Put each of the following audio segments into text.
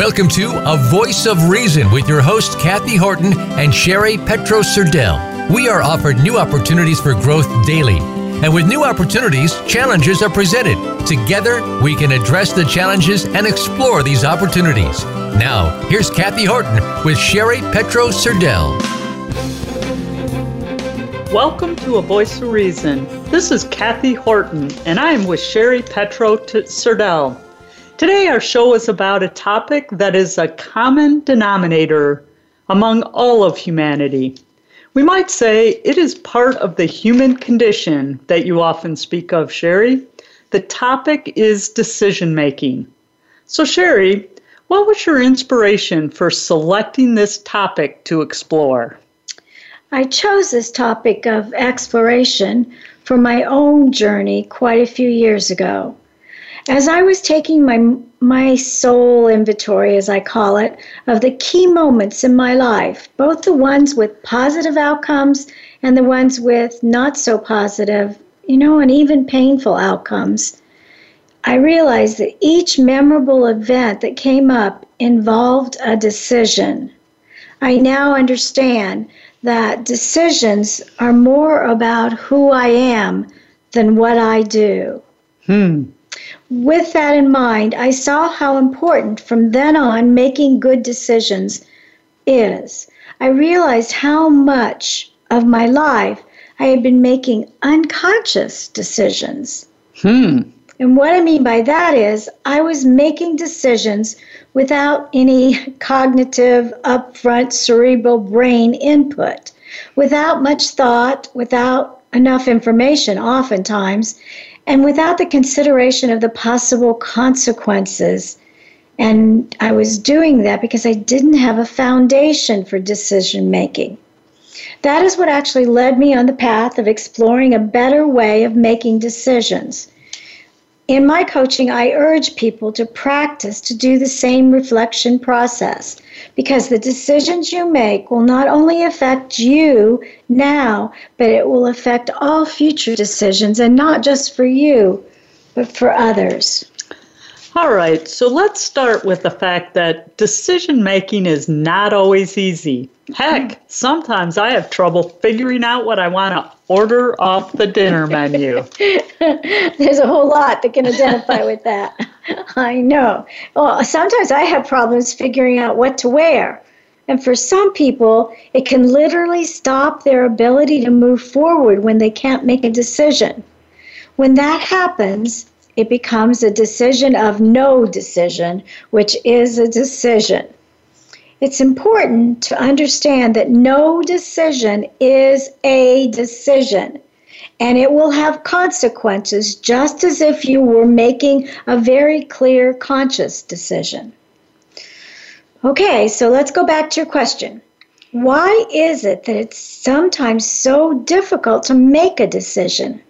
Welcome to A Voice of Reason with your hosts, Kathy Horton and Sherry Petro Serdell. We are offered new opportunities for growth daily. And with new opportunities, challenges are presented. Together, we can address the challenges and explore these opportunities. Now, here's Kathy Horton with Sherry Petro Serdell. Welcome to A Voice of Reason. This is Kathy Horton, and I am with Sherry Petro Serdell. Today, our show is about a topic that is a common denominator among all of humanity. We might say it is part of the human condition that you often speak of, Sherry. The topic is decision making. So, Sherry, what was your inspiration for selecting this topic to explore? I chose this topic of exploration for my own journey quite a few years ago. As I was taking my my soul inventory, as I call it, of the key moments in my life, both the ones with positive outcomes and the ones with not so positive, you know, and even painful outcomes, I realized that each memorable event that came up involved a decision. I now understand that decisions are more about who I am than what I do. Hmm. With that in mind, I saw how important from then on making good decisions is. I realized how much of my life I had been making unconscious decisions. Hmm. And what I mean by that is, I was making decisions without any cognitive, upfront, cerebral brain input, without much thought, without enough information, oftentimes, and without the consideration of the possible consequences. And I was doing that because I didn't have a foundation for decision making. That is what actually led me on the path of exploring a better way of making decisions. In my coaching, I urge people to practice to do the same reflection process because the decisions you make will not only affect you now, but it will affect all future decisions and not just for you, but for others. All right, so let's start with the fact that decision making is not always easy. Heck, hmm. sometimes I have trouble figuring out what I want to order off the dinner menu. There's a whole lot that can identify with that. I know. Well, sometimes I have problems figuring out what to wear. And for some people, it can literally stop their ability to move forward when they can't make a decision. When that happens, it becomes a decision of no decision, which is a decision. It's important to understand that no decision is a decision and it will have consequences just as if you were making a very clear conscious decision. Okay, so let's go back to your question. Why is it that it's sometimes so difficult to make a decision?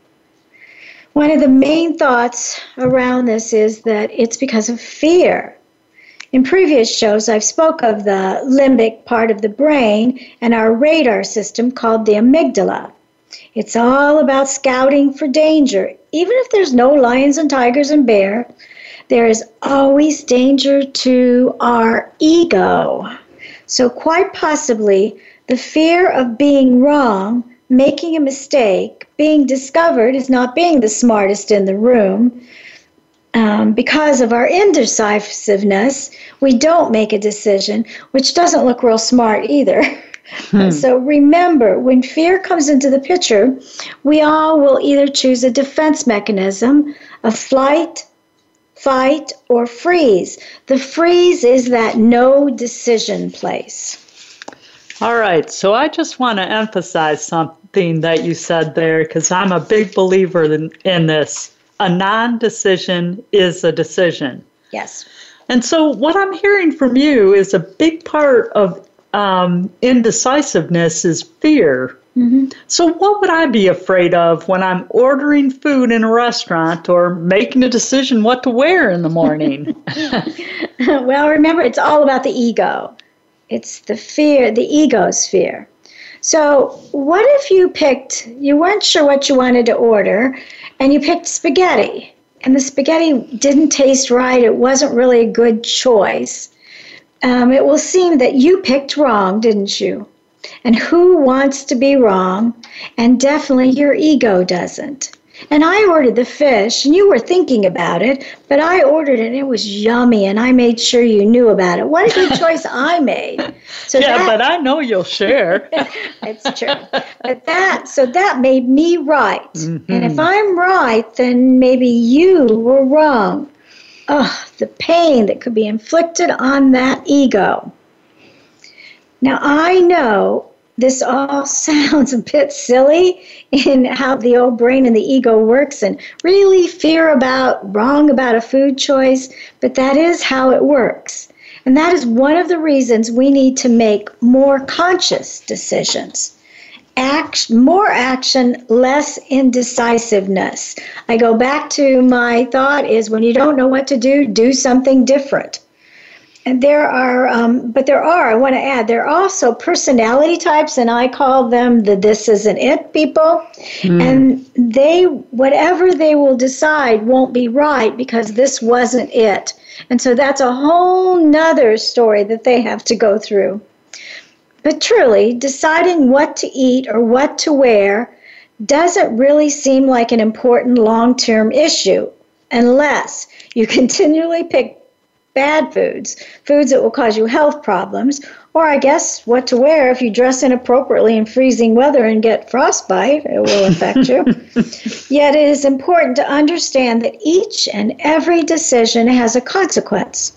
One of the main thoughts around this is that it's because of fear. In previous shows, I've spoke of the limbic part of the brain and our radar system called the amygdala. It's all about scouting for danger. Even if there's no lions and tigers and bear, there is always danger to our ego. So quite possibly, the fear of being wrong making a mistake, being discovered as not being the smartest in the room, um, because of our indecisiveness, we don't make a decision, which doesn't look real smart either. Hmm. So remember, when fear comes into the picture, we all will either choose a defense mechanism, a flight, fight, or freeze. The freeze is that no decision place. All right, so I just want to emphasize something thing that you said there because I'm a big believer in, in this. A non decision is a decision. Yes. And so, what I'm hearing from you is a big part of um, indecisiveness is fear. Mm-hmm. So, what would I be afraid of when I'm ordering food in a restaurant or making a decision what to wear in the morning? well, remember, it's all about the ego. It's the fear, the ego's fear. So, what if you picked, you weren't sure what you wanted to order, and you picked spaghetti, and the spaghetti didn't taste right, it wasn't really a good choice. um, it will seem that you picked wrong, didn't you? And who wants to be wrong? And definitely your ego doesn't. And I ordered the fish, and you were thinking about it, but I ordered it and it was yummy, and I made sure you knew about it. What a good choice I made. So yeah, that, but I know you'll share. it's true. But that, so that made me right. Mm-hmm. And if I'm right, then maybe you were wrong. Oh, the pain that could be inflicted on that ego. Now, I know this all sounds a bit silly in how the old brain and the ego works and really fear about wrong about a food choice, but that is how it works. And that is one of the reasons we need to make more conscious decisions. Act, more action, less indecisiveness. I go back to my thought is when you don't know what to do, do something different. And there are, um, but there are, I want to add, there are also personality types, and I call them the this isn't it people. Mm. And they, whatever they will decide, won't be right because this wasn't it. And so that's a whole nother story that they have to go through. But truly, deciding what to eat or what to wear doesn't really seem like an important long term issue unless you continually pick bad foods, foods that will cause you health problems, or I guess what to wear if you dress inappropriately in freezing weather and get frostbite, it will affect you. Yet it is important to understand that each and every decision has a consequence.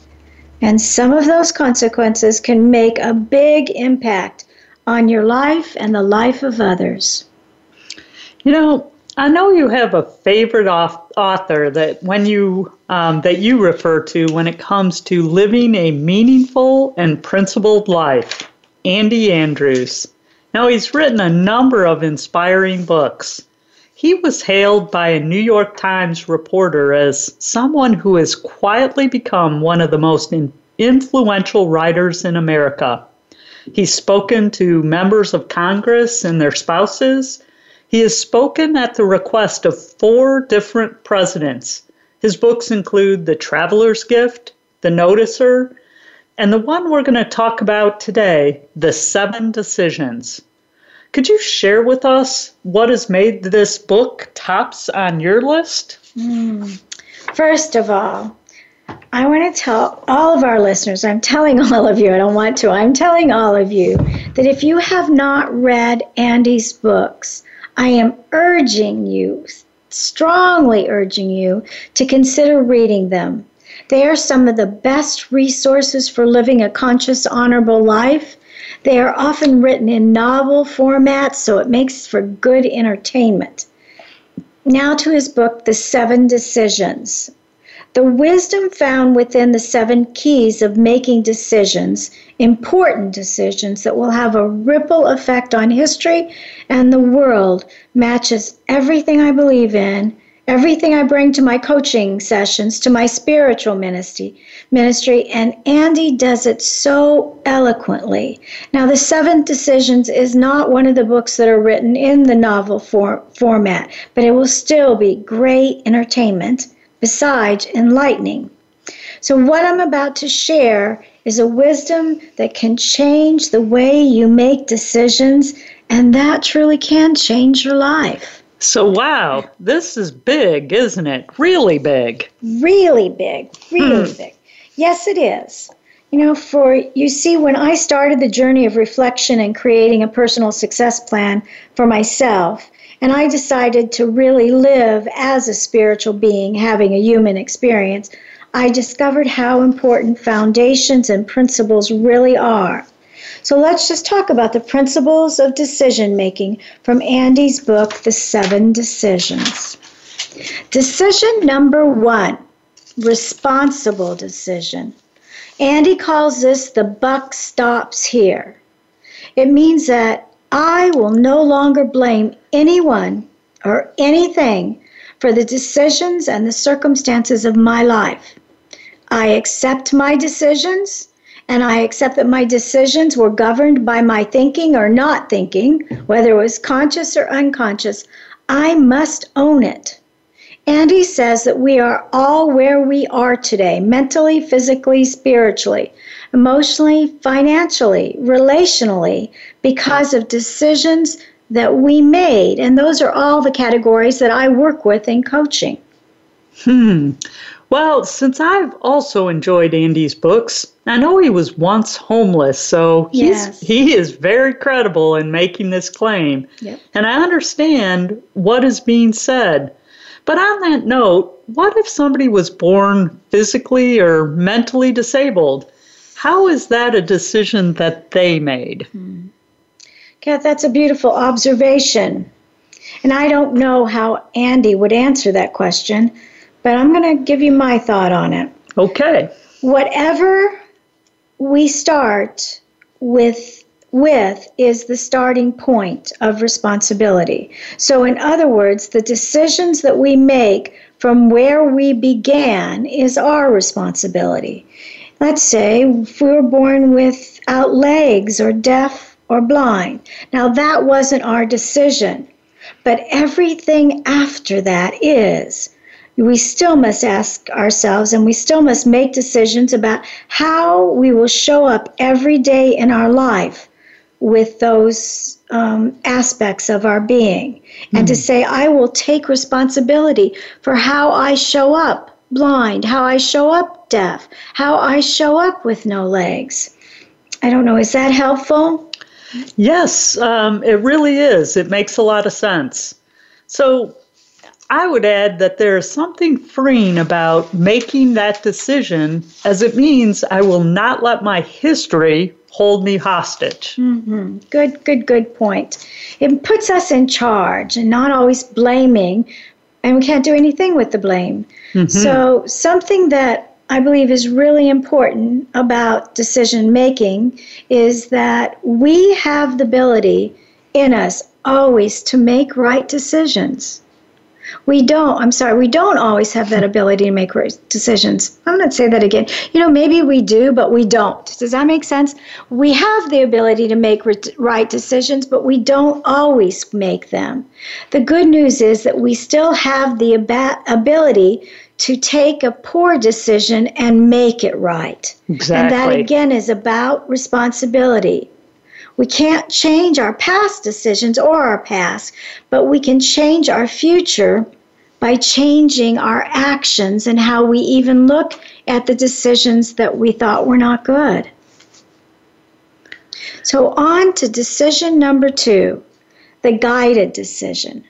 And some of those consequences can make a big impact on your life and the life of others. You know, I know you have a favorite author that when you um, that you refer to when it comes to living a meaningful and principled life, Andy Andrews. Now he's written a number of inspiring books. He was hailed by a New York Times reporter as someone who has quietly become one of the most influential writers in America. He's spoken to members of Congress and their spouses he has spoken at the request of four different presidents. His books include The Traveler's Gift, The Noticer, and the one we're going to talk about today, The Seven Decisions. Could you share with us what has made this book tops on your list? Mm. First of all, I want to tell all of our listeners, I'm telling all of you, I don't want to, I'm telling all of you that if you have not read Andy's books, I am urging you, strongly urging you, to consider reading them. They are some of the best resources for living a conscious, honorable life. They are often written in novel formats, so it makes for good entertainment. Now to his book, The Seven Decisions. The wisdom found within the seven keys of making decisions, important decisions that will have a ripple effect on history and the world, matches everything I believe in, everything I bring to my coaching sessions, to my spiritual ministry, ministry, and Andy does it so eloquently. Now, The Seven Decisions is not one of the books that are written in the novel for, format, but it will still be great entertainment besides enlightening. So, what I'm about to share is a wisdom that can change the way you make decisions, and that truly can change your life. So, wow, this is big, isn't it? Really big. Really big. Really hmm. big. Yes, it is. You know, for you see, when I started the journey of reflection and creating a personal success plan for myself, and I decided to really live as a spiritual being, having a human experience. I discovered how important foundations and principles really are. So let's just talk about the principles of decision making from Andy's book, The Seven Decisions. Decision number one responsible decision. Andy calls this the buck stops here. It means that I will no longer blame anyone or anything for the decisions and the circumstances of my life. I accept my decisions and I accept that my decisions were governed by my thinking or not thinking, whether it was conscious or unconscious. I must own it. Andy says that we are all where we are today mentally, physically, spiritually, emotionally, financially, relationally because of decisions that we made. And those are all the categories that I work with in coaching. Hmm. Well, since I've also enjoyed Andy's books, I know he was once homeless, so he's Yes. he is very credible in making this claim. Yep. And I understand what is being said. But on that note, what if somebody was born physically or mentally disabled? How is that a decision that they made? Hmm. Kath, that's a beautiful observation. And I don't know how Andy would answer that question, but I'm going to give you my thought on it. Okay. Whatever we start with with is the starting point of responsibility. So in other words, the decisions that we make from where we began is our responsibility. Let's say if we were born without legs or deaf or blind. Now that wasn't our decision, but everything after that is we still must ask ourselves and we still must make decisions about how we will show up every day in our life with those um, aspects of our being. And to say, I will take responsibility for how I show up blind, how I show up deaf, how I show up with no legs. I don't know, is that helpful? Yes, um, it really is. It makes a lot of sense. So I would add that there is something freeing about making that decision, as it means I will not let my history hold me hostage. hmm Good, good, good point. It puts us in charge and not always blaming, and we can't do anything with the blame. So, something that I believe is really important about decision making is that we have the ability in us always to make right decisions. We don't, I'm sorry, we don't always have that ability to make right decisions. I'm going to say that again. You know, maybe we do, but we don't. Does that make sense? We have the ability to make right decisions, but we don't always make them. The good news is that we still have the ability to take a poor decision and make it right. Exactly. And that again is about responsibility. We can't change our past decisions or our past, but we can change our future by changing our actions and how we even look at the decisions that we thought were not good. So, on to decision number two the guided decision.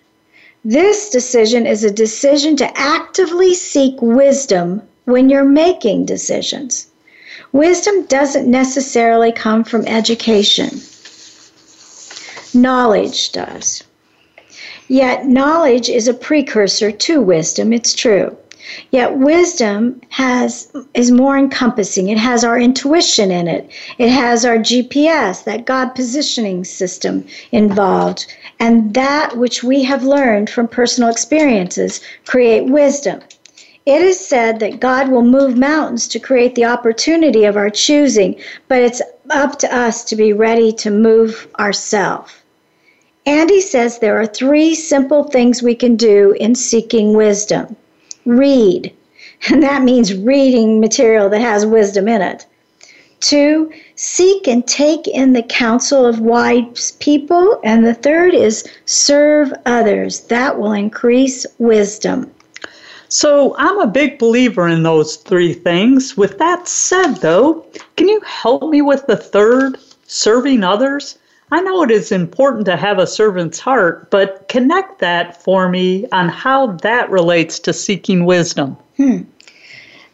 This decision is a decision to actively seek wisdom when you're making decisions. Wisdom doesn't necessarily come from education, knowledge does. Yet, knowledge is a precursor to wisdom, it's true. Yet wisdom has is more encompassing. It has our intuition in it. It has our GPS, that God positioning system involved, and that which we have learned from personal experiences create wisdom. It is said that God will move mountains to create the opportunity of our choosing, but it's up to us to be ready to move ourselves. Andy says there are three simple things we can do in seeking wisdom read, and that means reading material that has wisdom in it. Two, seek and take in the counsel of wise people. And the third is serve others. That will increase wisdom. So I'm a big believer in those three things. With that said, though, can you help me with the third, serving others? I know it is important to have a servant's heart, but connect that for me on how that relates to seeking wisdom. Hmm.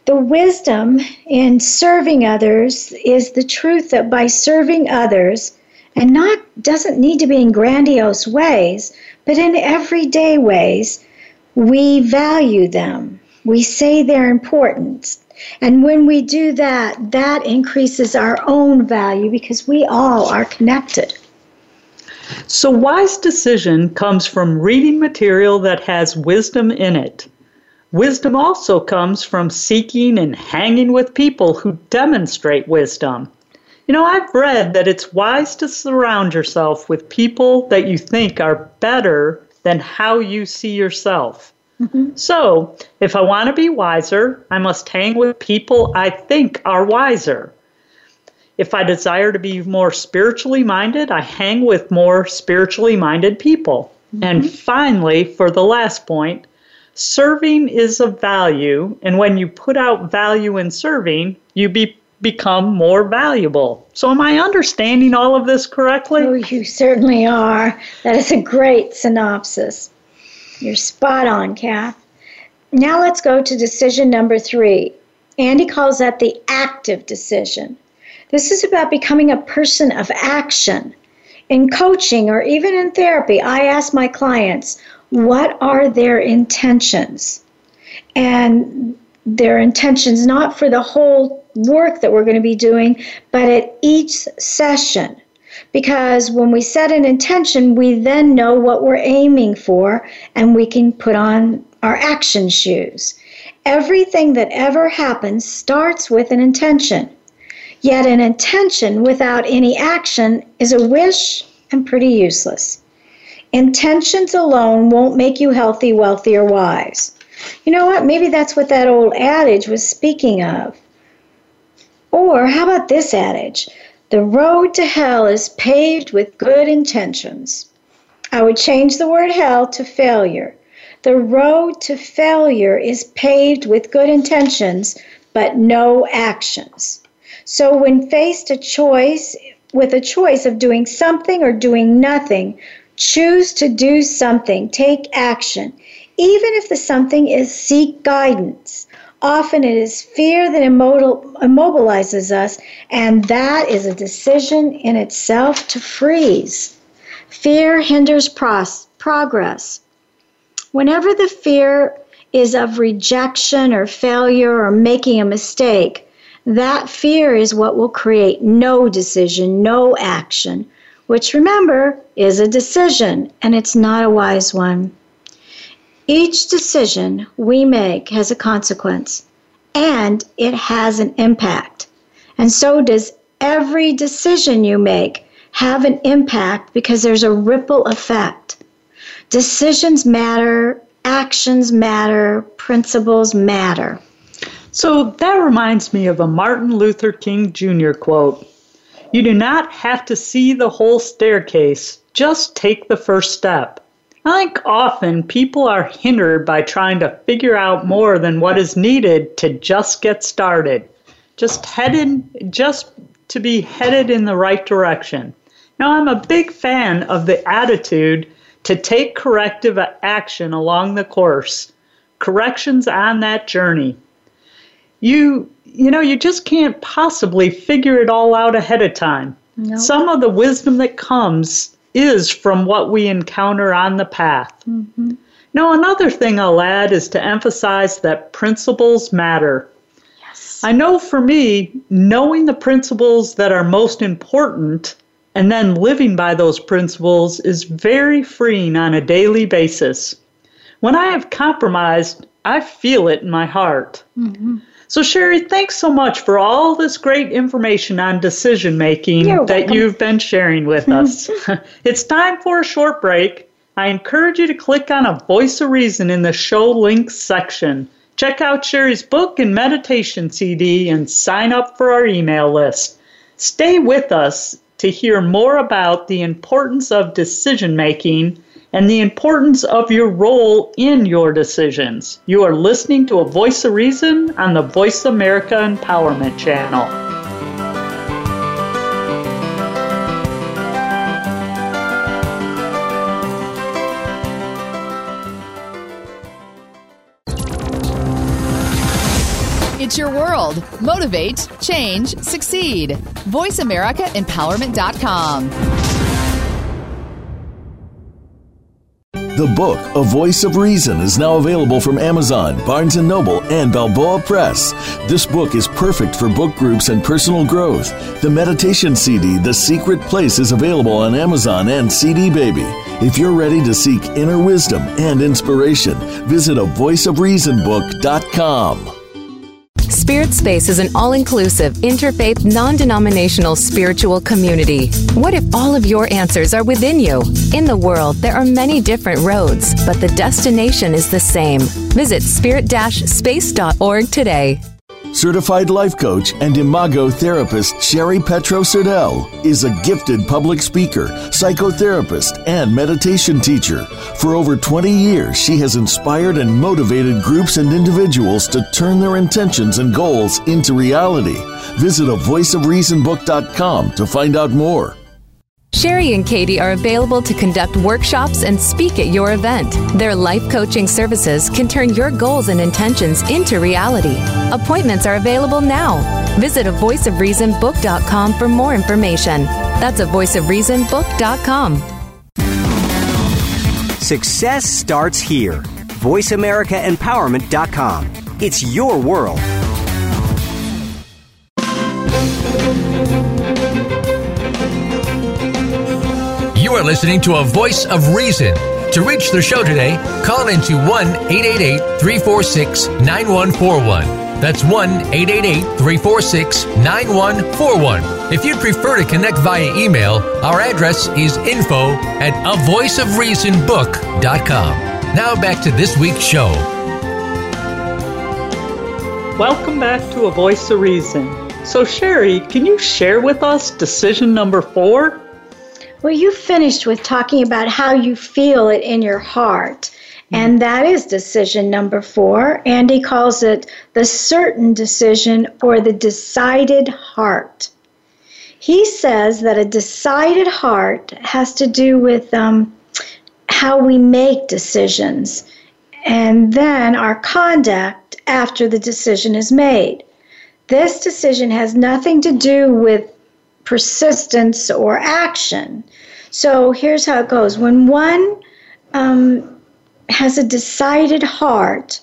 The wisdom in serving others is the truth that by serving others, and not doesn't need to be in grandiose ways, but in everyday ways, we value them. We say they're important. And when we do that, that increases our own value because we all are connected. So, wise decision comes from reading material that has wisdom in it. Wisdom also comes from seeking and hanging with people who demonstrate wisdom. You know, I've read that it's wise to surround yourself with people that you think are better than how you see yourself. Mm-hmm. So, if I want to be wiser, I must hang with people I think are wiser. If I desire to be more spiritually minded, I hang with more spiritually minded people. Mm-hmm. And finally, for the last point, serving is of value. And when you put out value in serving, you be, become more valuable. So, am I understanding all of this correctly? Oh, you certainly are. That is a great synopsis. You're spot on, Kath. Now let's go to decision number three. Andy calls that the active decision. This is about becoming a person of action. In coaching or even in therapy, I ask my clients, what are their intentions? And their intentions not for the whole work that we're going to be doing, but at each session. Because when we set an intention, we then know what we're aiming for and we can put on our action shoes. Everything that ever happens starts with an intention. Yet an intention without any action is a wish and pretty useless. Intentions alone won't make you healthy, wealthy, or wise. You know what? Maybe that's what that old adage was speaking of. Or how about this adage? The road to hell is paved with good intentions. I would change the word hell to failure. The road to failure is paved with good intentions, but no actions. So when faced a choice with a choice of doing something or doing nothing, choose to do something, take action. Even if the something is seek guidance. Often it is fear that immobilizes us, and that is a decision in itself to freeze. Fear hinders pros- progress. Whenever the fear is of rejection or failure or making a mistake, that fear is what will create no decision, no action, which remember is a decision and it's not a wise one. Each decision we make has a consequence and it has an impact. And so does every decision you make have an impact because there's a ripple effect. Decisions matter, actions matter, principles matter. So that reminds me of a Martin Luther King Jr. quote You do not have to see the whole staircase, just take the first step. I think often people are hindered by trying to figure out more than what is needed to just get started, just headed, just to be headed in the right direction. Now, I'm a big fan of the attitude to take corrective action along the course, corrections on that journey you you know you just can't possibly figure it all out ahead of time no. some of the wisdom that comes is from what we encounter on the path mm-hmm. now another thing i'll add is to emphasize that principles matter yes. i know for me knowing the principles that are most important and then living by those principles is very freeing on a daily basis when i have compromised i feel it in my heart mm-hmm. So, Sherry, thanks so much for all this great information on decision making that you've been sharing with us. it's time for a short break. I encourage you to click on a Voice of Reason in the show links section. Check out Sherry's book and meditation CD and sign up for our email list. Stay with us to hear more about the importance of decision making and the importance of your role in your decisions. You are listening to A Voice of Reason on the Voice America Empowerment Channel. It's your world. Motivate, change, succeed. VoiceAmericaEmpowerment.com. The book, A Voice of Reason, is now available from Amazon, Barnes & Noble, and Balboa Press. This book is perfect for book groups and personal growth. The meditation CD, The Secret Place, is available on Amazon and CD Baby. If you're ready to seek inner wisdom and inspiration, visit a voiceofreasonbook.com. Spirit Space is an all inclusive, interfaith, non denominational spiritual community. What if all of your answers are within you? In the world, there are many different roads, but the destination is the same. Visit spirit space.org today. Certified life coach and imago therapist Sherry Petro Serdell is a gifted public speaker, psychotherapist, and meditation teacher. For over 20 years, she has inspired and motivated groups and individuals to turn their intentions and goals into reality. Visit a voiceofreasonbook.com to find out more. Sherry and Katie are available to conduct workshops and speak at your event. Their life coaching services can turn your goals and intentions into reality. Appointments are available now. Visit a voiceofreasonbook.com for more information. That's a voiceofreasonbook.com. Success starts here. VoiceAmericaEmpowerment.com. It's your world. You are listening to a voice of reason. To reach the show today, call into 1 888 346 9141. That's 1 888 346 9141. If you'd prefer to connect via email, our address is info at a voice of reason avoiceofreasonbook.com. Now back to this week's show. Welcome back to A Voice of Reason. So, Sherry, can you share with us decision number four? Well, you finished with talking about how you feel it in your heart. And that is decision number four. Andy calls it the certain decision or the decided heart. He says that a decided heart has to do with um, how we make decisions and then our conduct after the decision is made. This decision has nothing to do with persistence or action. So here's how it goes when one um, has a decided heart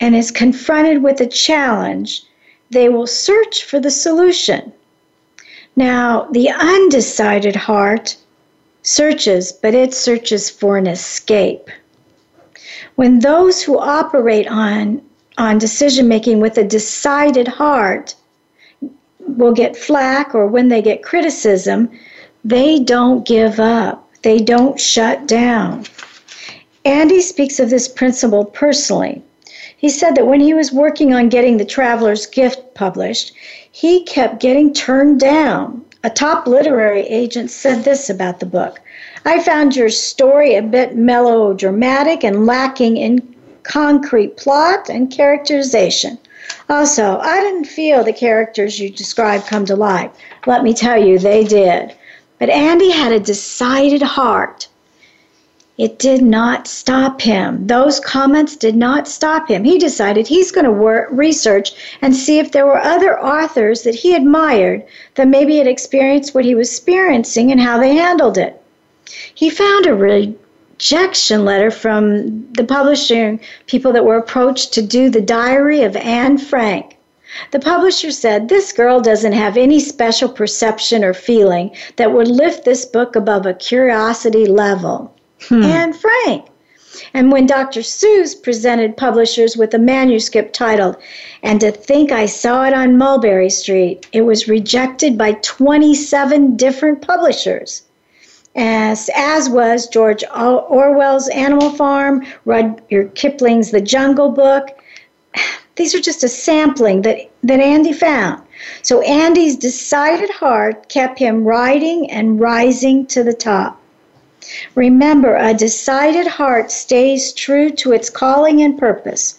and is confronted with a challenge, they will search for the solution. Now, the undecided heart searches, but it searches for an escape. When those who operate on, on decision making with a decided heart will get flack or when they get criticism, they don't give up, they don't shut down. Andy speaks of this principle personally. He said that when he was working on getting The Traveler's Gift published, he kept getting turned down. A top literary agent said this about the book I found your story a bit melodramatic and lacking in concrete plot and characterization. Also, I didn't feel the characters you described come to life. Let me tell you, they did. But Andy had a decided heart. It did not stop him. Those comments did not stop him. He decided he's going to work, research and see if there were other authors that he admired that maybe had experienced what he was experiencing and how they handled it. He found a rejection letter from the publishing people that were approached to do the diary of Anne Frank. The publisher said, This girl doesn't have any special perception or feeling that would lift this book above a curiosity level. Hmm. Anne Frank. And when Dr. Seuss presented publishers with a manuscript titled, And to Think I Saw It on Mulberry Street, it was rejected by 27 different publishers. As, as was George Orwell's Animal Farm, Rudyard Kipling's The Jungle Book, these are just a sampling that, that Andy found. So Andy's decided heart kept him riding and rising to the top. Remember, a decided heart stays true to its calling and purpose.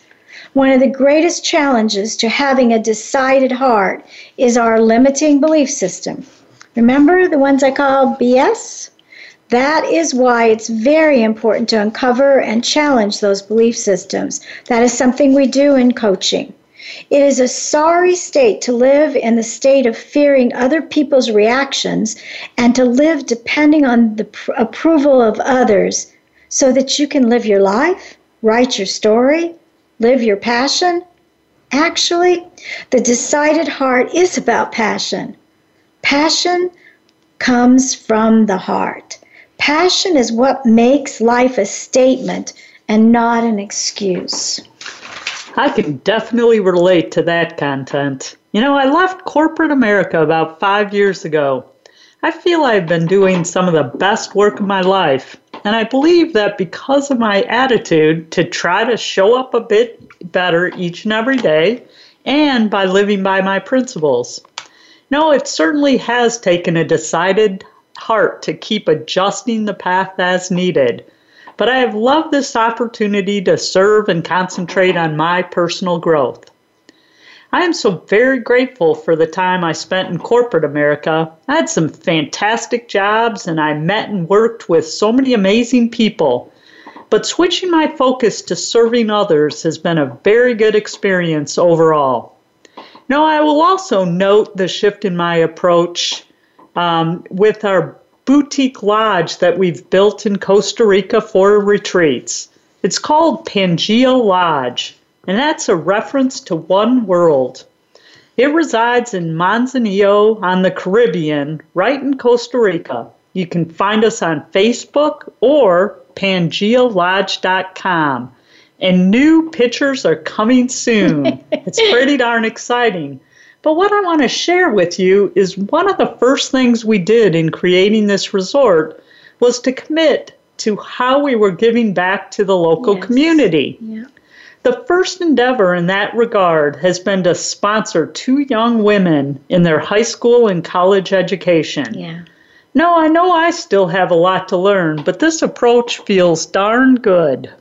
One of the greatest challenges to having a decided heart is our limiting belief system. Remember the ones I call BS? That is why it's very important to uncover and challenge those belief systems. That is something we do in coaching. It is a sorry state to live in the state of fearing other people's reactions and to live depending on the pr- approval of others so that you can live your life, write your story, live your passion. Actually, the decided heart is about passion. Passion comes from the heart. Passion is what makes life a statement and not an excuse. I can definitely relate to that content. You know, I left corporate America about five years ago. I feel I've been doing some of the best work of my life, and I believe that because of my attitude to try to show up a bit better each and every day, and by living by my principles. No, it certainly has taken a decided heart to keep adjusting the path as needed. But I have loved this opportunity to serve and concentrate on my personal growth. I am so very grateful for the time I spent in corporate America. I had some fantastic jobs and I met and worked with so many amazing people. But switching my focus to serving others has been a very good experience overall. Now, I will also note the shift in my approach um, with our boutique lodge that we've built in Costa Rica for retreats. It's called Pangea Lodge, and that's a reference to One World. It resides in Manzanillo on the Caribbean, right in Costa Rica. You can find us on Facebook or pangealodge.com. And new pictures are coming soon. it's pretty darn exciting. But what I want to share with you is one of the first things we did in creating this resort was to commit to how we were giving back to the local yes. community. Yeah. The first endeavor in that regard has been to sponsor two young women in their high school and college education. Yeah. No, I know I still have a lot to learn, but this approach feels darn good.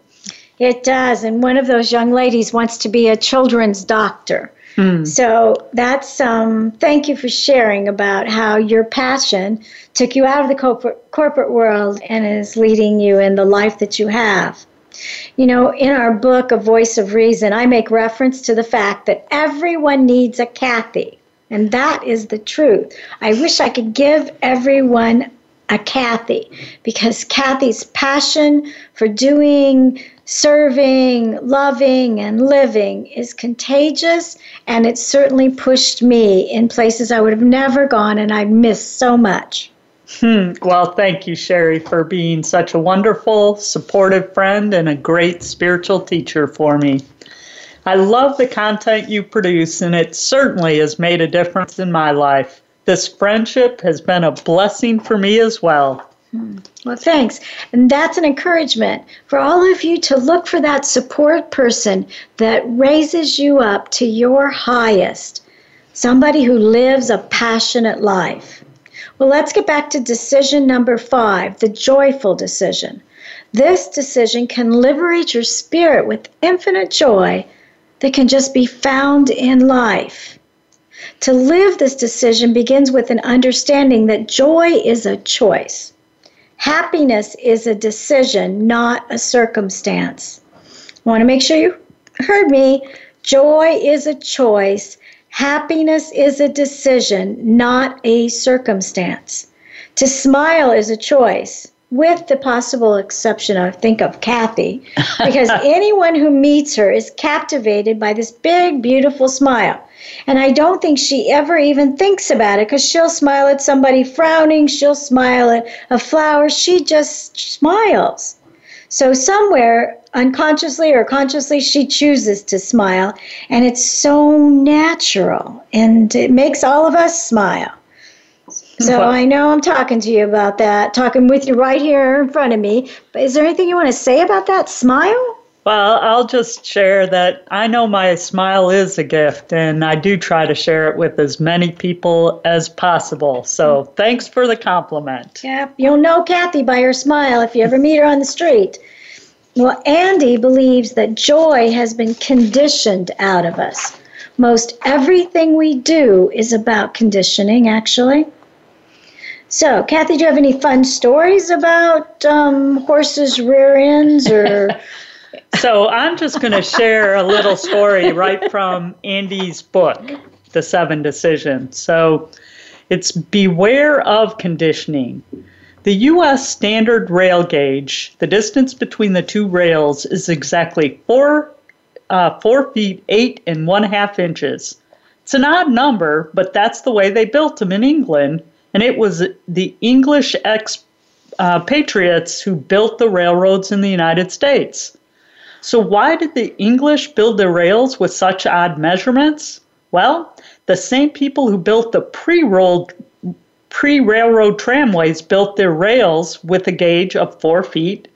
It does. And one of those young ladies wants to be a children's doctor. Hmm. So that's um, thank you for sharing about how your passion took you out of the corporate, corporate world and is leading you in the life that you have. You know, in our book, A Voice of Reason, I make reference to the fact that everyone needs a Kathy. And that is the truth. I wish I could give everyone a Kathy because Kathy's passion for doing, serving, loving, and living is contagious, and it certainly pushed me in places I would have never gone and I'd missed so much. Hmm. Well, thank you, Sherry, for being such a wonderful, supportive friend and a great spiritual teacher for me. I love the content you produce, and it certainly has made a difference in my life. This friendship has been a blessing for me as well. Hmm. Well, thanks. And that's an encouragement for all of you to look for that support person that raises you up to your highest, somebody who lives a passionate life. Well, let's get back to decision number five the joyful decision. This decision can liberate your spirit with infinite joy that can just be found in life. To live this decision begins with an understanding that joy is a choice. Happiness is a decision, not a circumstance. I want to make sure you heard me. Joy is a choice. Happiness is a decision, not a circumstance. To smile is a choice with the possible exception of think of Kathy, because anyone who meets her is captivated by this big, beautiful smile. And I don't think she ever even thinks about it because she'll smile at somebody frowning, she'll smile at a flower, she just smiles. So, somewhere unconsciously or consciously, she chooses to smile, and it's so natural and it makes all of us smile. So well, I know I'm talking to you about that, talking with you right here in front of me. But is there anything you want to say about that smile? Well, I'll just share that I know my smile is a gift, and I do try to share it with as many people as possible. So mm-hmm. thanks for the compliment. Yeah, you'll know Kathy by her smile if you ever meet her on the street. Well, Andy believes that joy has been conditioned out of us. Most everything we do is about conditioning, actually. So, Kathy, do you have any fun stories about um, horses' rear ends or? so, I'm just going to share a little story right from Andy's book, The Seven Decisions. So, it's Beware of Conditioning. The U.S. standard rail gauge, the distance between the two rails is exactly four, uh, four feet eight and one half inches. It's an odd number, but that's the way they built them in England and it was the English expatriates uh, who built the railroads in the United States. So, why did the English build their rails with such odd measurements? Well, the same people who built the pre-rolled pre-railroad tramways built their rails with a gauge of four feet,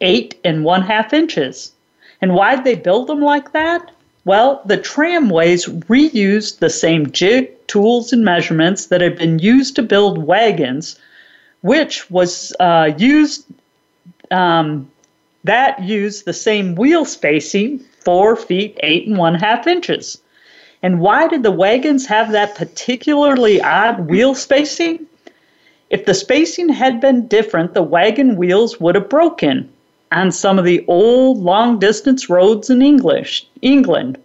eight and one half inches. And why'd they build them like that? Well, the tramways reused the same jig, tools, and measurements that had been used to build wagons, which was uh, used um, that used the same wheel spacing, four feet, eight and one half inches. And why did the wagons have that particularly odd wheel spacing? If the spacing had been different, the wagon wheels would have broken on some of the old long distance roads in English, England,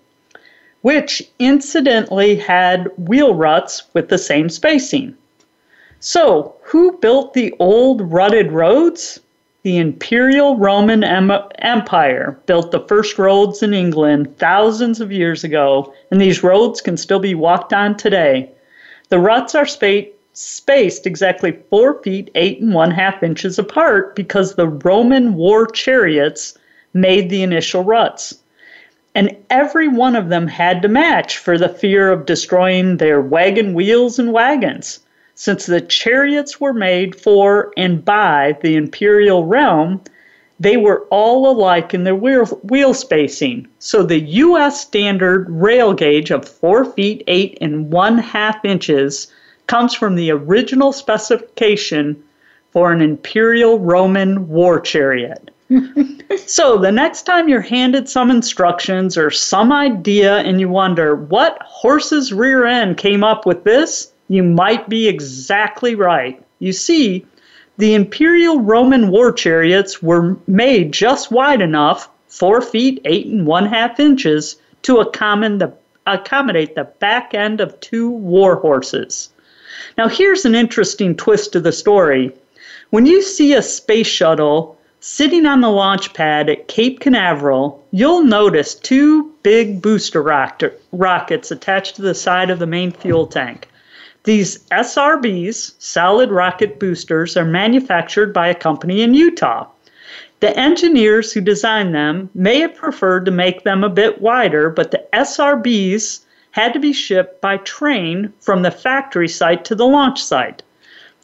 which incidentally had wheel ruts with the same spacing. So, who built the old rutted roads? The Imperial Roman Empire built the first roads in England thousands of years ago, and these roads can still be walked on today. The ruts are spaced exactly four feet, eight and one half inches apart because the Roman war chariots made the initial ruts. And every one of them had to match for the fear of destroying their wagon wheels and wagons since the chariots were made for and by the imperial realm, they were all alike in their wheel, wheel spacing. So the U.S. standard rail gauge of 4 feet 8 and 1 half inches comes from the original specification for an imperial Roman war chariot. so the next time you're handed some instructions or some idea and you wonder what horse's rear end came up with this, you might be exactly right. You see, the Imperial Roman war chariots were made just wide enough, four feet eight and one half inches, to accommodate the, accommodate the back end of two war horses. Now, here's an interesting twist to the story. When you see a space shuttle sitting on the launch pad at Cape Canaveral, you'll notice two big booster rockets attached to the side of the main fuel tank. These SRBs, solid rocket boosters, are manufactured by a company in Utah. The engineers who designed them may have preferred to make them a bit wider, but the SRBs had to be shipped by train from the factory site to the launch site.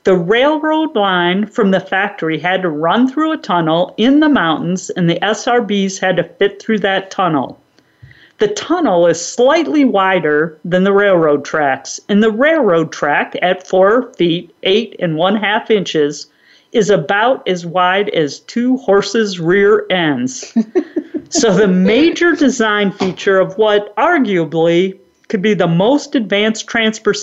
The railroad line from the factory had to run through a tunnel in the mountains, and the SRBs had to fit through that tunnel. The tunnel is slightly wider than the railroad tracks, and the railroad track at four feet, eight and one half inches, is about as wide as two horses' rear ends. so, the major design feature of what arguably could be the most advanced transport,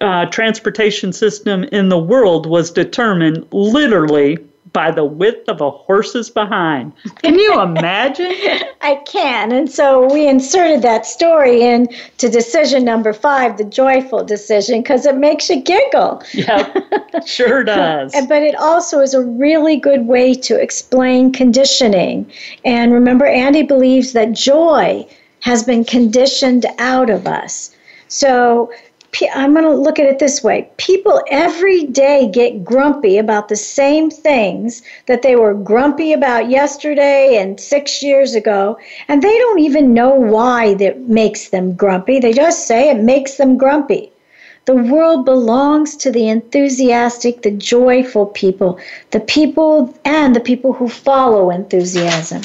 uh, transportation system in the world was determined literally by the width of a horse's behind. Can you imagine? I can. And so we inserted that story in to decision number five, the joyful decision, because it makes you giggle. Yep, sure does. but it also is a really good way to explain conditioning. And remember, Andy believes that joy has been conditioned out of us. So I'm going to look at it this way people every day get grumpy about the same things that they were grumpy about yesterday and six years ago, and they don't even know why that makes them grumpy. They just say it makes them grumpy. The world belongs to the enthusiastic, the joyful people, the people and the people who follow enthusiasm.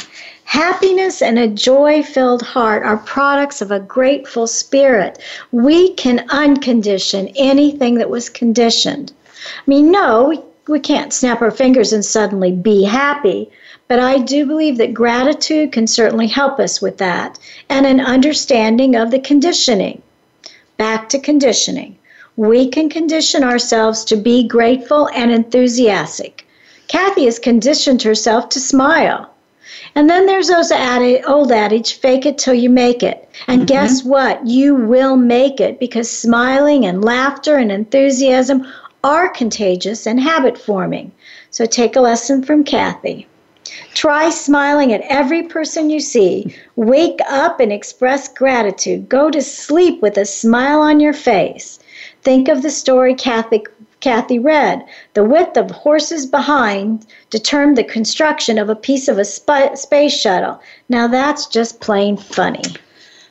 Happiness and a joy filled heart are products of a grateful spirit. We can uncondition anything that was conditioned. I mean, no, we, we can't snap our fingers and suddenly be happy, but I do believe that gratitude can certainly help us with that and an understanding of the conditioning. Back to conditioning. We can condition ourselves to be grateful and enthusiastic. Kathy has conditioned herself to smile. And then there's those old adage, fake it till you make it. And mm-hmm. guess what? You will make it because smiling and laughter and enthusiasm are contagious and habit forming. So take a lesson from Kathy. Try smiling at every person you see. Wake up and express gratitude. Go to sleep with a smile on your face. Think of the story Kathy Kathy read. The width of horses behind determined the construction of a piece of a sp- space shuttle. Now that's just plain funny.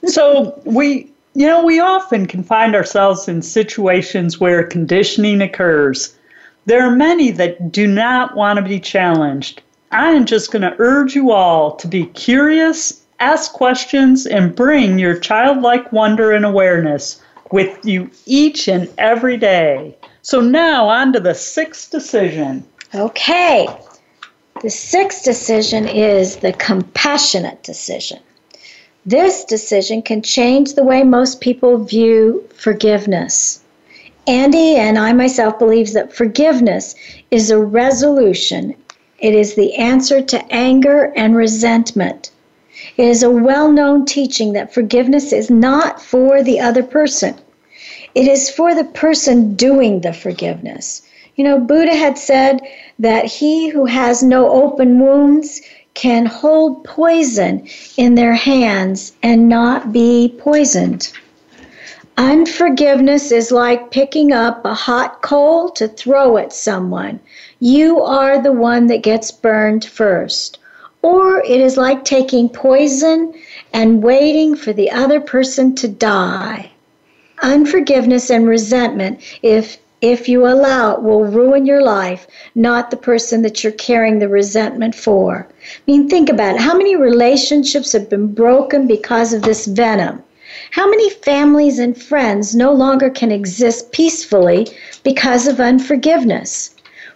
So we, you know, we often can find ourselves in situations where conditioning occurs. There are many that do not want to be challenged. I am just going to urge you all to be curious, ask questions, and bring your childlike wonder and awareness with you each and every day. So now on to the sixth decision. Okay. The sixth decision is the compassionate decision. This decision can change the way most people view forgiveness. Andy and I myself believes that forgiveness is a resolution. It is the answer to anger and resentment. It is a well known teaching that forgiveness is not for the other person, it is for the person doing the forgiveness. You know, Buddha had said that he who has no open wounds can hold poison in their hands and not be poisoned. Unforgiveness is like picking up a hot coal to throw at someone. You are the one that gets burned first. Or it is like taking poison and waiting for the other person to die. Unforgiveness and resentment, if if you allow it, will ruin your life, not the person that you're carrying the resentment for. I mean, think about it. How many relationships have been broken because of this venom? How many families and friends no longer can exist peacefully because of unforgiveness?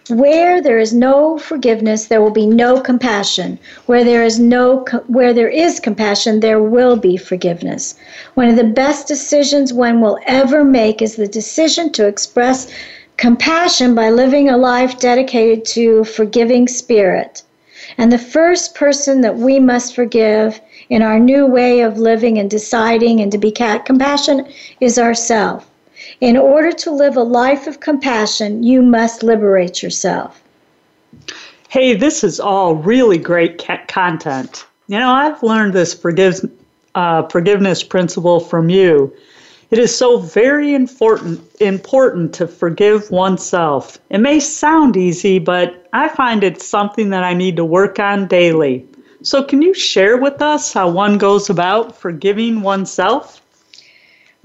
Where there is no forgiveness, there will be no compassion. Where there is no where there is compassion, there will be forgiveness. One of the best decisions one will ever make is the decision to express compassion by living a life dedicated to forgiving spirit. And the first person that we must forgive in our new way of living and deciding and to be compassionate is ourselves. In order to live a life of compassion, you must liberate yourself. Hey, this is all really great content. You know, I've learned this forgive, uh, forgiveness principle from you. It is so very important important to forgive oneself. It may sound easy, but I find it's something that I need to work on daily. So, can you share with us how one goes about forgiving oneself?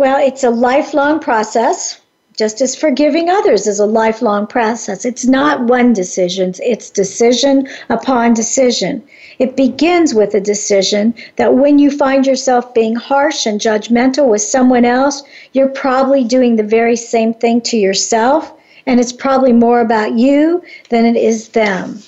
Well, it's a lifelong process, just as forgiving others is a lifelong process. It's not one decision, it's decision upon decision. It begins with a decision that when you find yourself being harsh and judgmental with someone else, you're probably doing the very same thing to yourself, and it's probably more about you than it is them.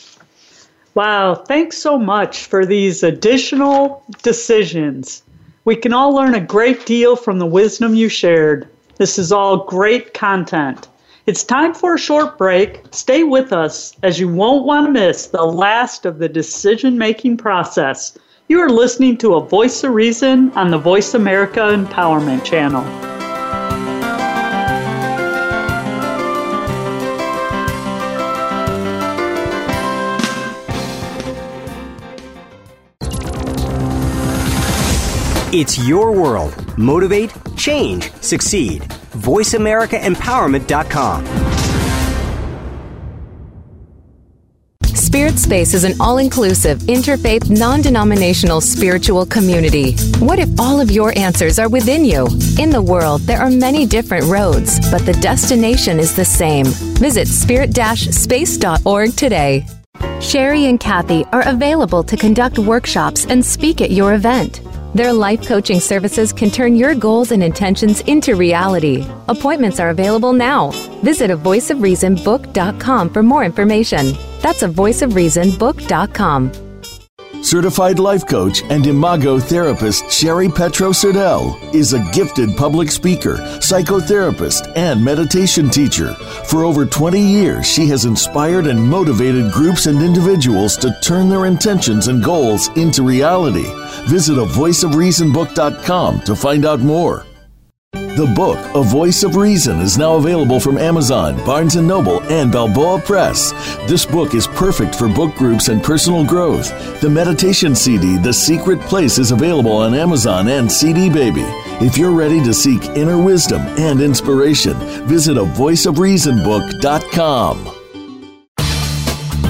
Wow, thanks so much for these additional decisions. We can all learn a great deal from the wisdom you shared. This is all great content. It's time for a short break. Stay with us as you won't want to miss the last of the decision making process. You are listening to A Voice of Reason on the Voice America Empowerment Channel. It's your world. Motivate, change, succeed. VoiceAmericaEmpowerment.com. Spirit Space is an all inclusive, interfaith, non denominational spiritual community. What if all of your answers are within you? In the world, there are many different roads, but the destination is the same. Visit spirit space.org today. Sherry and Kathy are available to conduct workshops and speak at your event. Their life coaching services can turn your goals and intentions into reality. Appointments are available now. Visit a voice of reason voiceofreasonbook.com for more information. That's a voice of reason voiceofreasonbook.com. Certified life coach and imago therapist Sherry Petro Serdell is a gifted public speaker, psychotherapist, and meditation teacher. For over 20 years, she has inspired and motivated groups and individuals to turn their intentions and goals into reality. Visit a voiceofreasonbook.com to find out more. The book, A Voice of Reason, is now available from Amazon, Barnes & Noble, and Balboa Press. This book is perfect for book groups and personal growth. The meditation CD, The Secret Place, is available on Amazon and CD Baby. If you're ready to seek inner wisdom and inspiration, visit a.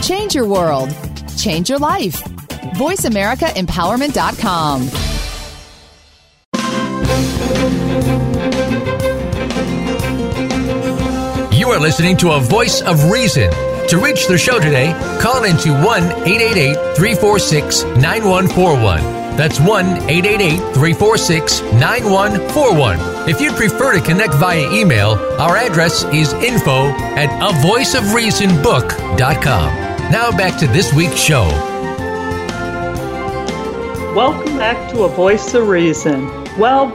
Change your world. Change your life. VoiceAmericaEmpowerment.com. You are listening to a voice of reason. To reach the show today, call into 1 888 346 9141. That's 1 888 346 9141. If you'd prefer to connect via email, our address is info at a voice of reason avoiceofreasonbook.com. Now back to this week's show. Welcome back to A Voice of Reason. Well,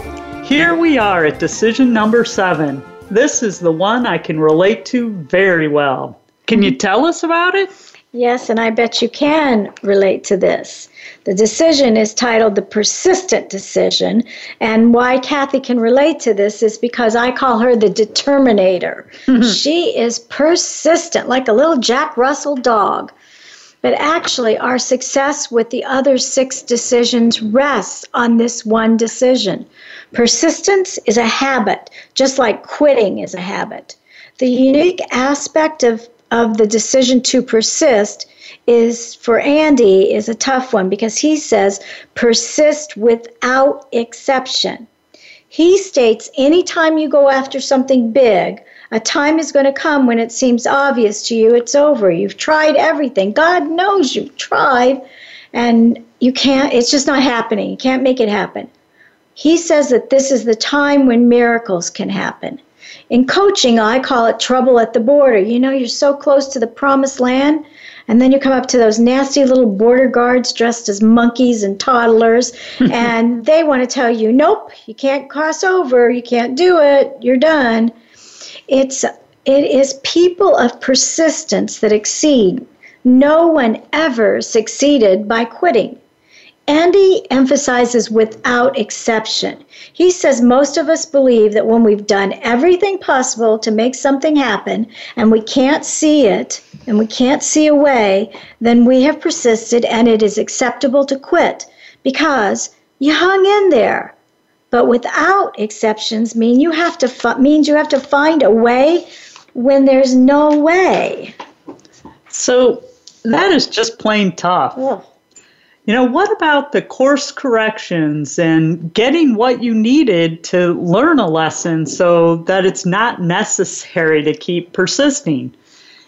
here we are at decision number seven. This is the one I can relate to very well. Can you tell us about it? Yes, and I bet you can relate to this. The decision is titled The Persistent Decision. And why Kathy can relate to this is because I call her the determinator. Mm-hmm. she is persistent, like a little Jack Russell dog. But actually, our success with the other six decisions rests on this one decision. Persistence is a habit, just like quitting is a habit. The unique aspect of, of the decision to persist is for Andy is a tough one because he says persist without exception. He states anytime you go after something big, a time is going to come when it seems obvious to you it's over. You've tried everything. God knows you've tried and you can't it's just not happening. You can't make it happen. He says that this is the time when miracles can happen. In coaching, I call it trouble at the border. You know, you're so close to the promised land, and then you come up to those nasty little border guards dressed as monkeys and toddlers, and they want to tell you, nope, you can't cross over, you can't do it, you're done. It's it is people of persistence that exceed. No one ever succeeded by quitting. Andy emphasizes without exception. He says most of us believe that when we've done everything possible to make something happen and we can't see it and we can't see a way, then we have persisted and it is acceptable to quit because you hung in there. But without exceptions mean you have to fi- means you have to find a way when there's no way. So that is just plain tough. Ugh. You know, what about the course corrections and getting what you needed to learn a lesson so that it's not necessary to keep persisting?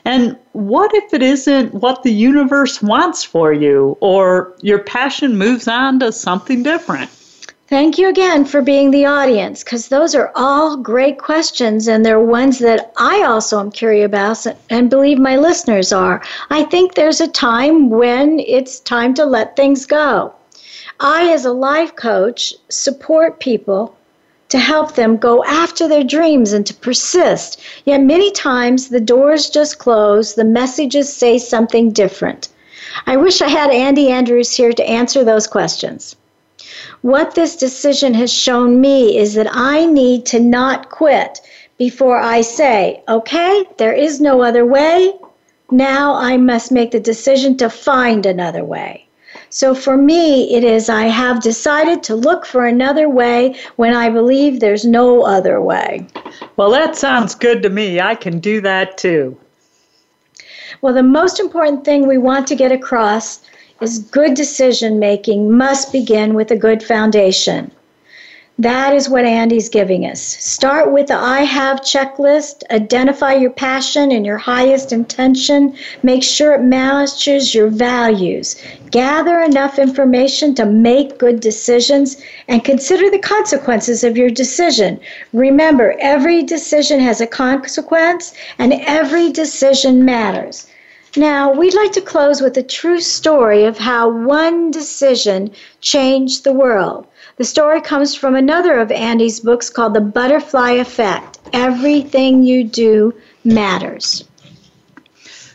And what if it isn't what the universe wants for you or your passion moves on to something different? Thank you again for being the audience because those are all great questions and they're ones that I also am curious about and believe my listeners are. I think there's a time when it's time to let things go. I, as a life coach, support people to help them go after their dreams and to persist. Yet many times the doors just close, the messages say something different. I wish I had Andy Andrews here to answer those questions. What this decision has shown me is that I need to not quit before I say, okay, there is no other way. Now I must make the decision to find another way. So for me, it is I have decided to look for another way when I believe there's no other way. Well, that sounds good to me. I can do that too. Well, the most important thing we want to get across is good decision making must begin with a good foundation. That is what Andy's giving us. Start with the I have checklist, identify your passion and your highest intention, make sure it matches your values. Gather enough information to make good decisions and consider the consequences of your decision. Remember, every decision has a consequence and every decision matters. Now, we'd like to close with a true story of how one decision changed the world. The story comes from another of Andy's books called The Butterfly Effect Everything You Do Matters.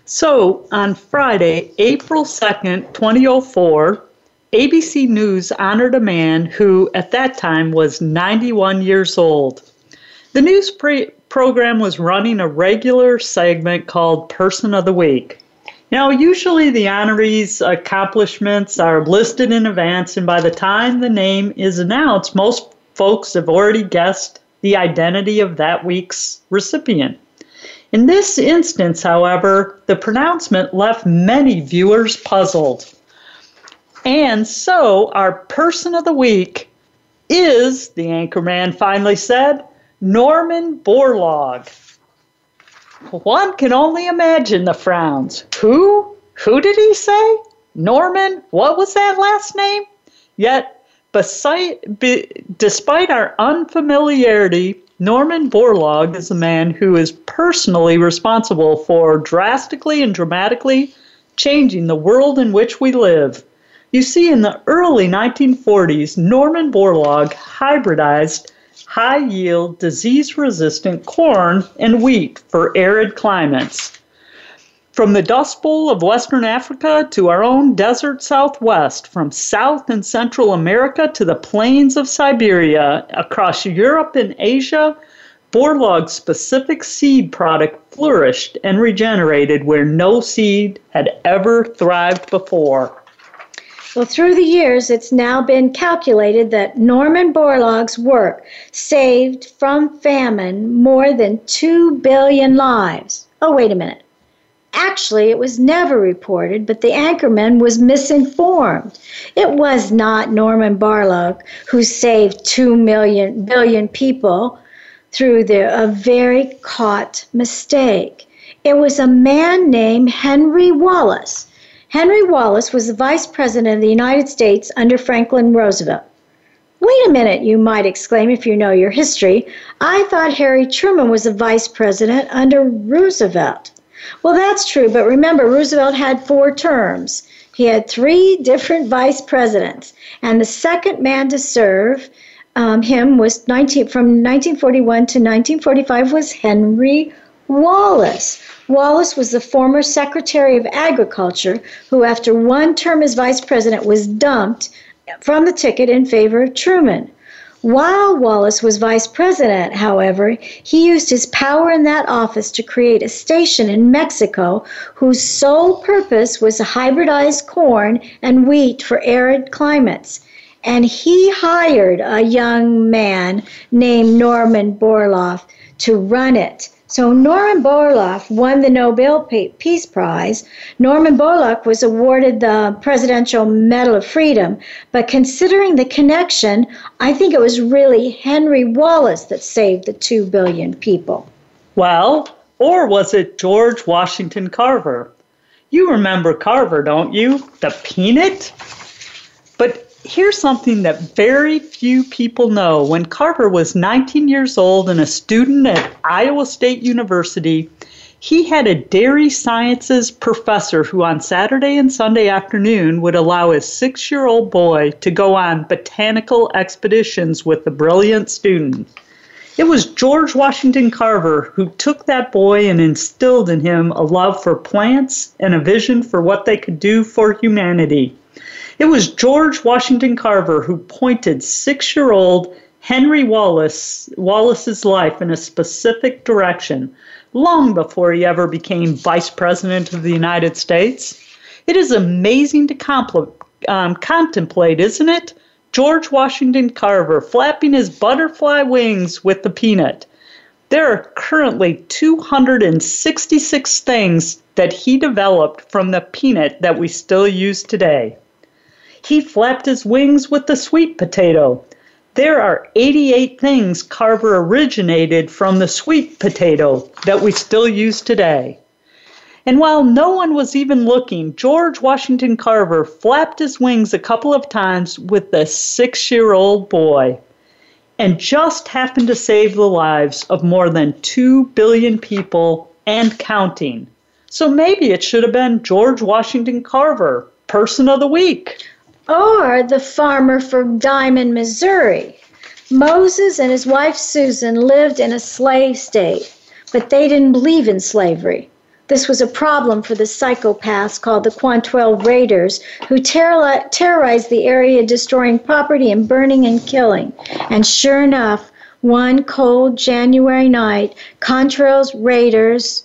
So, on Friday, April 2nd, 2004, ABC News honored a man who, at that time, was 91 years old. The news pre- program was running a regular segment called Person of the Week. Now, usually the honorees' accomplishments are listed in advance, and by the time the name is announced, most folks have already guessed the identity of that week's recipient. In this instance, however, the pronouncement left many viewers puzzled. And so, our person of the week is, the anchorman finally said, Norman Borlaug. One can only imagine the frowns. Who? Who did he say? Norman? What was that last name? Yet, beside, be, despite our unfamiliarity, Norman Borlaug is a man who is personally responsible for drastically and dramatically changing the world in which we live. You see, in the early 1940s, Norman Borlaug hybridized high yield, disease resistant corn and wheat for arid climates. From the Dust Bowl of Western Africa to our own desert Southwest, from South and Central America to the plains of Siberia, across Europe and Asia, Borlaug's specific seed product flourished and regenerated where no seed had ever thrived before. Well, through the years, it's now been calculated that Norman Borlaug's work saved from famine more than 2 billion lives. Oh, wait a minute. Actually, it was never reported, but the anchorman was misinformed. It was not Norman Borlaug who saved 2 million billion people through the, a very caught mistake. It was a man named Henry Wallace Henry Wallace was the Vice President of the United States under Franklin Roosevelt. Wait a minute, you might exclaim if you know your history. I thought Harry Truman was the Vice President under Roosevelt. Well, that's true, but remember, Roosevelt had four terms. He had three different vice presidents, and the second man to serve um, him was 19, from 1941 to 1945 was Henry Wallace. Wallace was the former Secretary of Agriculture who, after one term as vice president, was dumped from the ticket in favor of Truman. While Wallace was vice president, however, he used his power in that office to create a station in Mexico whose sole purpose was to hybridize corn and wheat for arid climates. And he hired a young man named Norman Borlaug to run it. So Norman Borlaug won the Nobel Peace Prize. Norman Borlaug was awarded the Presidential Medal of Freedom. But considering the connection, I think it was really Henry Wallace that saved the two billion people. Well, or was it George Washington Carver? You remember Carver, don't you? The peanut? But here's something that very few people know. When Carver was 19 years old and a student at Iowa State University, he had a dairy sciences professor who on Saturday and Sunday afternoon would allow his six year old boy to go on botanical expeditions with the brilliant student. It was George Washington Carver who took that boy and instilled in him a love for plants and a vision for what they could do for humanity. It was George Washington Carver who pointed six year old Henry Wallace Wallace's life in a specific direction long before he ever became Vice President of the United States. It is amazing to compl- um, contemplate, isn't it? George Washington Carver flapping his butterfly wings with the peanut. There are currently 266 things that he developed from the peanut that we still use today. He flapped his wings with the sweet potato. There are 88 things Carver originated from the sweet potato that we still use today. And while no one was even looking, George Washington Carver flapped his wings a couple of times with the six year old boy and just happened to save the lives of more than 2 billion people and counting. So maybe it should have been George Washington Carver, Person of the Week or the farmer from Diamond, Missouri. Moses and his wife Susan lived in a slave state, but they didn't believe in slavery. This was a problem for the psychopaths called the Quantrill Raiders, who terrorized the area, destroying property and burning and killing. And sure enough, one cold January night, Quantrill's Raiders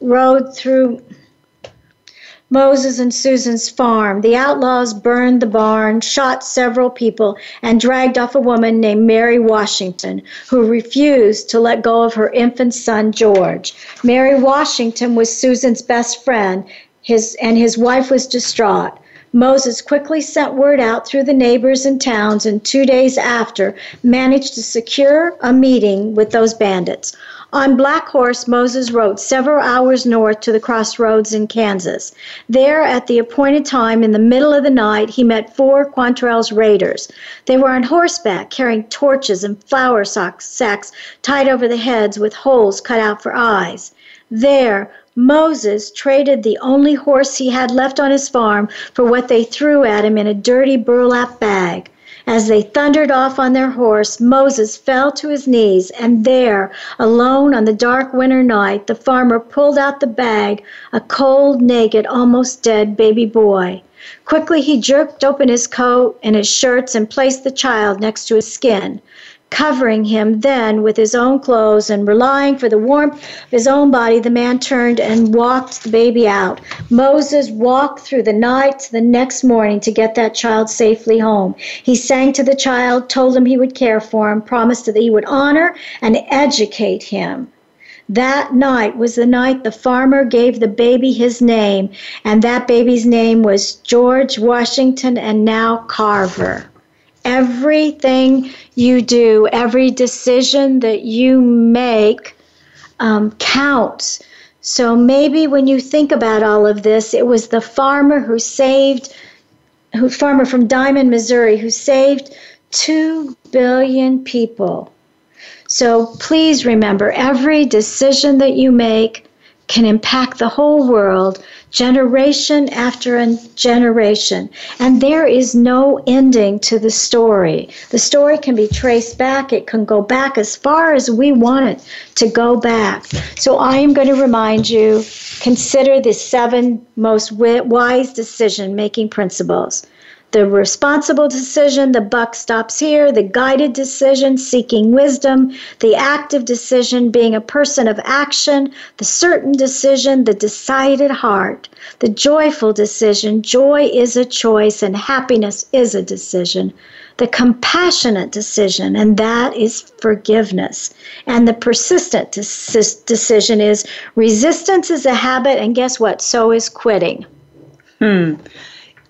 rode through Moses and Susan's farm. The outlaws burned the barn, shot several people, and dragged off a woman named Mary Washington, who refused to let go of her infant son, George. Mary Washington was Susan's best friend, his, and his wife was distraught. Moses quickly sent word out through the neighbors and towns, and two days after, managed to secure a meeting with those bandits. On Black Horse, Moses rode several hours north to the crossroads in Kansas. There, at the appointed time in the middle of the night, he met four Quantrill's raiders. They were on horseback, carrying torches and flour sacks tied over the heads with holes cut out for eyes. There, Moses traded the only horse he had left on his farm for what they threw at him in a dirty burlap bag. As they thundered off on their horse, Moses fell to his knees, and there, alone on the dark winter night, the farmer pulled out the bag, a cold, naked, almost dead baby boy. Quickly he jerked open his coat and his shirts and placed the child next to his skin covering him then with his own clothes and relying for the warmth of his own body, the man turned and walked the baby out. Moses walked through the night to the next morning to get that child safely home. He sang to the child, told him he would care for him, promised that he would honor and educate him. That night was the night the farmer gave the baby his name, and that baby's name was George Washington and now Carver. Everything you do, every decision that you make um, counts. So maybe when you think about all of this, it was the farmer who saved, who farmer from Diamond, Missouri, who saved two billion people. So please remember, every decision that you make can impact the whole world generation after generation. And there is no ending to the story. The story can be traced back, it can go back as far as we want it to go back. So I am going to remind you consider the seven most wise decision making principles the responsible decision, the buck stops here, the guided decision, seeking wisdom, the active decision, being a person of action, the certain decision, the decided heart, the joyful decision, joy is a choice and happiness is a decision, the compassionate decision, and that is forgiveness. And the persistent decision is resistance is a habit, and guess what? So is quitting. Hmm.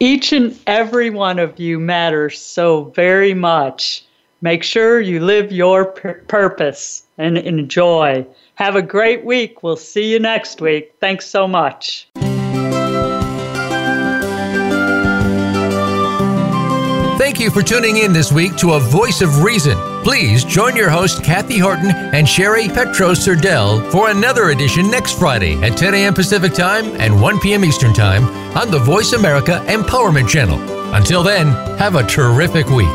Each and every one of you matters so very much. Make sure you live your pur- purpose and enjoy. Have a great week. We'll see you next week. Thanks so much. Thank you for tuning in this week to A Voice of Reason. Please join your host, Kathy Horton and Sherry Petro Serdell for another edition next Friday at 10 a.m. Pacific Time and 1 p.m. Eastern Time on the Voice America Empowerment Channel. Until then, have a terrific week.